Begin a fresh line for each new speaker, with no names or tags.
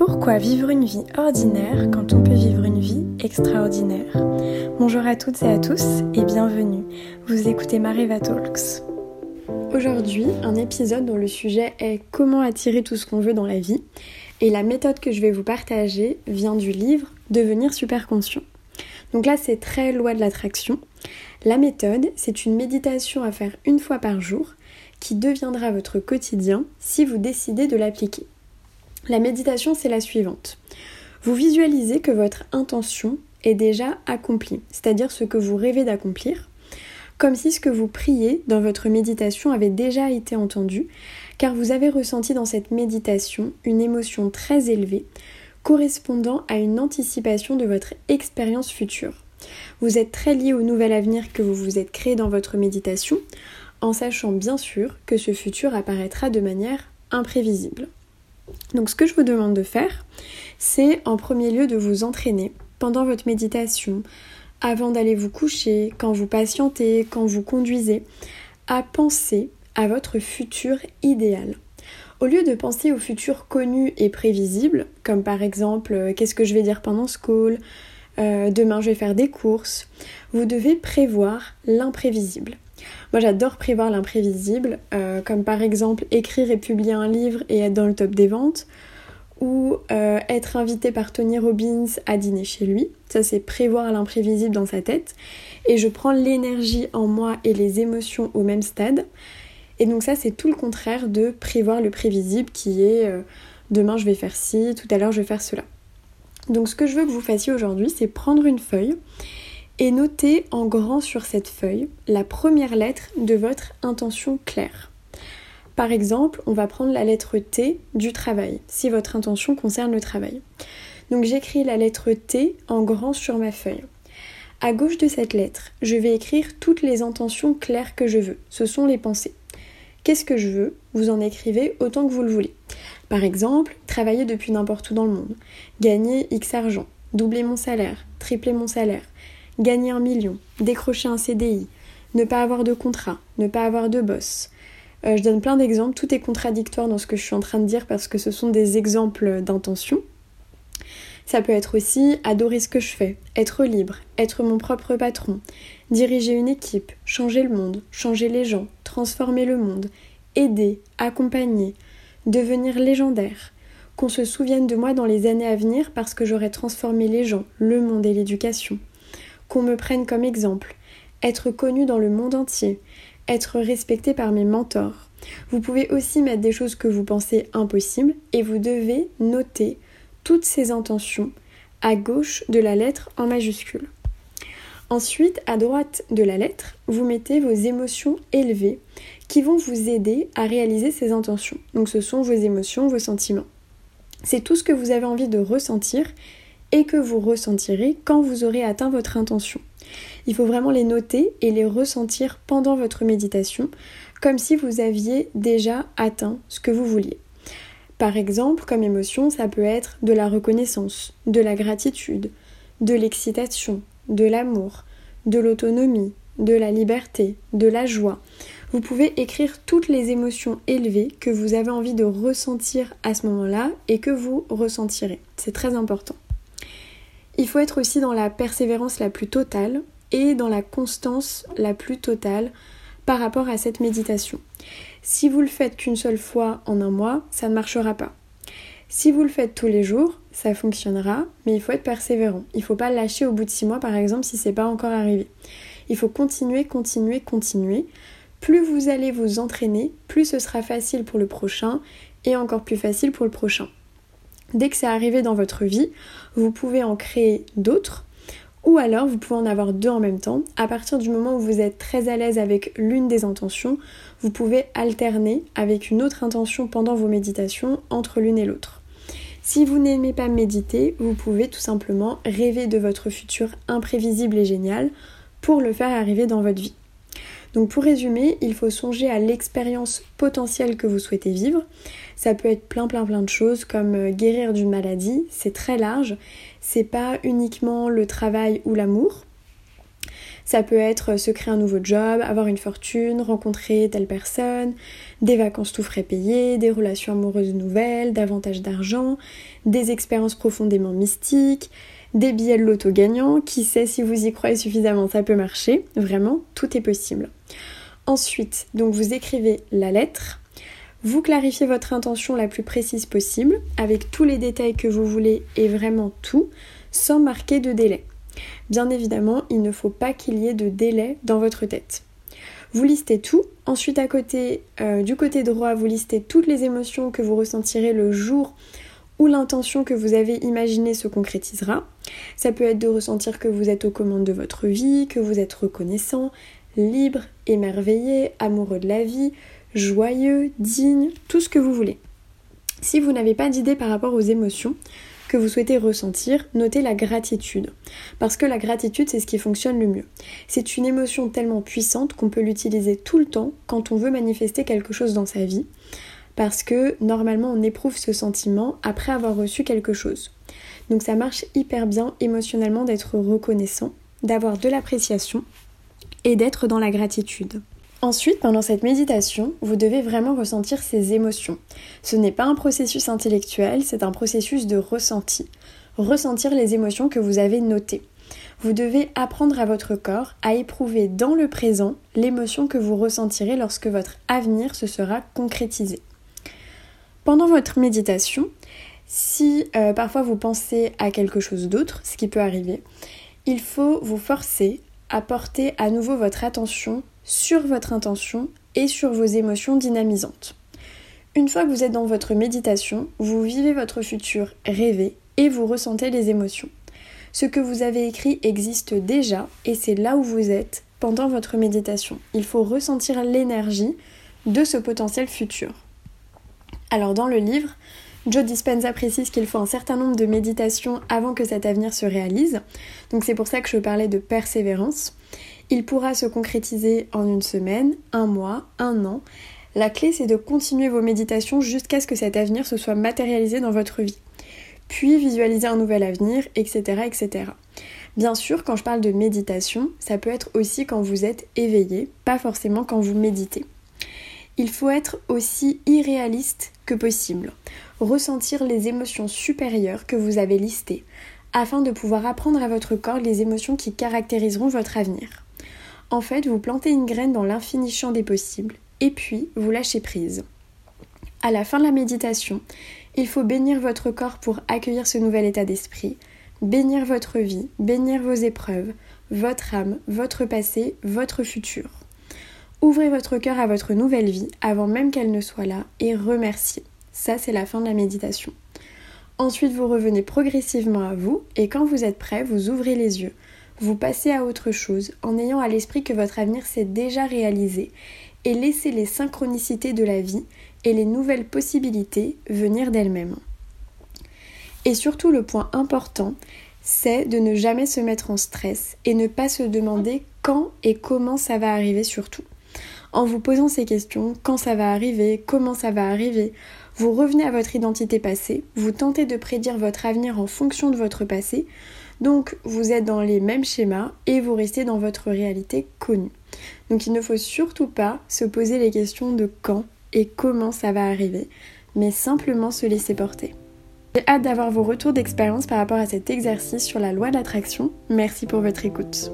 Pourquoi vivre une vie ordinaire quand on peut vivre une vie extraordinaire Bonjour à toutes et à tous et bienvenue. Vous écoutez Mariva Talks. Aujourd'hui, un épisode dont le sujet est comment attirer tout ce qu'on veut dans la vie? Et la méthode que je vais vous partager vient du livre Devenir super conscient. Donc là, c'est très loi de l'attraction. La méthode, c'est une méditation à faire une fois par jour qui deviendra votre quotidien si vous décidez de l'appliquer. La méditation, c'est la suivante. Vous visualisez que votre intention est déjà accomplie, c'est-à-dire ce que vous rêvez d'accomplir, comme si ce que vous priez dans votre méditation avait déjà été entendu, car vous avez ressenti dans cette méditation une émotion très élevée, correspondant à une anticipation de votre expérience future. Vous êtes très lié au nouvel avenir que vous vous êtes créé dans votre méditation, en sachant bien sûr que ce futur apparaîtra de manière imprévisible. Donc ce que je vous demande de faire, c'est en premier lieu de vous entraîner pendant votre méditation, avant d'aller vous coucher, quand vous patientez, quand vous conduisez, à penser à votre futur idéal. Au lieu de penser au futur connu et prévisible, comme par exemple euh, qu'est-ce que je vais dire pendant ce call, euh, demain je vais faire des courses, vous devez prévoir l'imprévisible. Moi j'adore prévoir l'imprévisible, euh, comme par exemple écrire et publier un livre et être dans le top des ventes, ou euh, être invité par Tony Robbins à dîner chez lui. Ça c'est prévoir l'imprévisible dans sa tête. Et je prends l'énergie en moi et les émotions au même stade. Et donc ça c'est tout le contraire de prévoir le prévisible qui est euh, demain je vais faire ci, tout à l'heure je vais faire cela. Donc ce que je veux que vous fassiez aujourd'hui c'est prendre une feuille et notez en grand sur cette feuille la première lettre de votre intention claire. Par exemple, on va prendre la lettre T du travail, si votre intention concerne le travail. Donc j'écris la lettre T en grand sur ma feuille. À gauche de cette lettre, je vais écrire toutes les intentions claires que je veux. Ce sont les pensées. Qu'est-ce que je veux? Vous en écrivez autant que vous le voulez. Par exemple, travailler depuis n'importe où dans le monde, gagner X argent, doubler mon salaire, tripler mon salaire, gagner un million, décrocher un CDI, ne pas avoir de contrat, ne pas avoir de boss. Euh, je donne plein d'exemples, tout est contradictoire dans ce que je suis en train de dire parce que ce sont des exemples d'intention. Ça peut être aussi adorer ce que je fais, être libre, être mon propre patron, diriger une équipe, changer le monde, changer les gens, transformer le monde, aider, accompagner, devenir légendaire, qu'on se souvienne de moi dans les années à venir parce que j'aurai transformé les gens, le monde et l'éducation qu'on me prenne comme exemple, être connu dans le monde entier, être respecté par mes mentors. Vous pouvez aussi mettre des choses que vous pensez impossibles et vous devez noter toutes ces intentions à gauche de la lettre en majuscule. Ensuite, à droite de la lettre, vous mettez vos émotions élevées qui vont vous aider à réaliser ces intentions. Donc ce sont vos émotions, vos sentiments. C'est tout ce que vous avez envie de ressentir et que vous ressentirez quand vous aurez atteint votre intention. Il faut vraiment les noter et les ressentir pendant votre méditation, comme si vous aviez déjà atteint ce que vous vouliez. Par exemple, comme émotion, ça peut être de la reconnaissance, de la gratitude, de l'excitation, de l'amour, de l'autonomie, de la liberté, de la joie. Vous pouvez écrire toutes les émotions élevées que vous avez envie de ressentir à ce moment-là et que vous ressentirez. C'est très important. Il faut être aussi dans la persévérance la plus totale et dans la constance la plus totale par rapport à cette méditation. Si vous le faites qu'une seule fois en un mois, ça ne marchera pas. Si vous le faites tous les jours, ça fonctionnera, mais il faut être persévérant. Il ne faut pas lâcher au bout de six mois, par exemple, si c'est pas encore arrivé. Il faut continuer, continuer, continuer. Plus vous allez vous entraîner, plus ce sera facile pour le prochain et encore plus facile pour le prochain. Dès que c'est arrivé dans votre vie, vous pouvez en créer d'autres ou alors vous pouvez en avoir deux en même temps. À partir du moment où vous êtes très à l'aise avec l'une des intentions, vous pouvez alterner avec une autre intention pendant vos méditations entre l'une et l'autre. Si vous n'aimez pas méditer, vous pouvez tout simplement rêver de votre futur imprévisible et génial pour le faire arriver dans votre vie. Donc pour résumer, il faut songer à l'expérience potentielle que vous souhaitez vivre. Ça peut être plein plein plein de choses comme euh, guérir d'une maladie, c'est très large. C'est pas uniquement le travail ou l'amour. Ça peut être se créer un nouveau job, avoir une fortune, rencontrer telle personne, des vacances tout frais payées, des relations amoureuses nouvelles, davantage d'argent, des expériences profondément mystiques, des billets de loto gagnants, qui sait si vous y croyez suffisamment, ça peut marcher, vraiment, tout est possible. Ensuite, donc vous écrivez la lettre, vous clarifiez votre intention la plus précise possible, avec tous les détails que vous voulez et vraiment tout, sans marquer de délai. Bien évidemment, il ne faut pas qu'il y ait de délai dans votre tête. Vous listez tout. Ensuite, à côté, euh, du côté droit, vous listez toutes les émotions que vous ressentirez le jour où l'intention que vous avez imaginée se concrétisera. Ça peut être de ressentir que vous êtes aux commandes de votre vie, que vous êtes reconnaissant, libre, émerveillé, amoureux de la vie, joyeux, digne, tout ce que vous voulez. Si vous n'avez pas d'idée par rapport aux émotions, que vous souhaitez ressentir, notez la gratitude. Parce que la gratitude, c'est ce qui fonctionne le mieux. C'est une émotion tellement puissante qu'on peut l'utiliser tout le temps quand on veut manifester quelque chose dans sa vie. Parce que normalement, on éprouve ce sentiment après avoir reçu quelque chose. Donc ça marche hyper bien émotionnellement d'être reconnaissant, d'avoir de l'appréciation et d'être dans la gratitude. Ensuite, pendant cette méditation, vous devez vraiment ressentir ces émotions. Ce n'est pas un processus intellectuel, c'est un processus de ressenti. Ressentir les émotions que vous avez notées. Vous devez apprendre à votre corps à éprouver dans le présent l'émotion que vous ressentirez lorsque votre avenir se sera concrétisé. Pendant votre méditation, si euh, parfois vous pensez à quelque chose d'autre, ce qui peut arriver, il faut vous forcer à porter à nouveau votre attention sur votre intention et sur vos émotions dynamisantes. Une fois que vous êtes dans votre méditation, vous vivez votre futur rêvé et vous ressentez les émotions. Ce que vous avez écrit existe déjà et c'est là où vous êtes pendant votre méditation. Il faut ressentir l'énergie de ce potentiel futur. Alors dans le livre, Joe Dispenza précise qu'il faut un certain nombre de méditations avant que cet avenir se réalise. Donc c'est pour ça que je parlais de persévérance. Il pourra se concrétiser en une semaine, un mois, un an. La clé, c'est de continuer vos méditations jusqu'à ce que cet avenir se soit matérialisé dans votre vie. Puis visualiser un nouvel avenir, etc., etc. Bien sûr, quand je parle de méditation, ça peut être aussi quand vous êtes éveillé, pas forcément quand vous méditez. Il faut être aussi irréaliste que possible, ressentir les émotions supérieures que vous avez listées, afin de pouvoir apprendre à votre corps les émotions qui caractériseront votre avenir. En fait, vous plantez une graine dans l'infini champ des possibles et puis vous lâchez prise. À la fin de la méditation, il faut bénir votre corps pour accueillir ce nouvel état d'esprit, bénir votre vie, bénir vos épreuves, votre âme, votre passé, votre futur. Ouvrez votre cœur à votre nouvelle vie avant même qu'elle ne soit là et remerciez. Ça, c'est la fin de la méditation. Ensuite, vous revenez progressivement à vous et quand vous êtes prêt, vous ouvrez les yeux vous passez à autre chose en ayant à l'esprit que votre avenir s'est déjà réalisé et laissez les synchronicités de la vie et les nouvelles possibilités venir d'elles-mêmes. Et surtout le point important, c'est de ne jamais se mettre en stress et ne pas se demander quand et comment ça va arriver surtout. En vous posant ces questions, quand ça va arriver, comment ça va arriver, vous revenez à votre identité passée, vous tentez de prédire votre avenir en fonction de votre passé, donc vous êtes dans les mêmes schémas et vous restez dans votre réalité connue. Donc il ne faut surtout pas se poser les questions de quand et comment ça va arriver, mais simplement se laisser porter. J'ai hâte d'avoir vos retours d'expérience par rapport à cet exercice sur la loi d'attraction. Merci pour votre écoute.